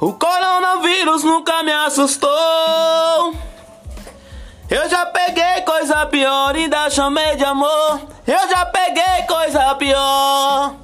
O coronavírus nunca me assustou. Eu já peguei coisa pior, e ainda chamei de amor. Eu já peguei coisa pior.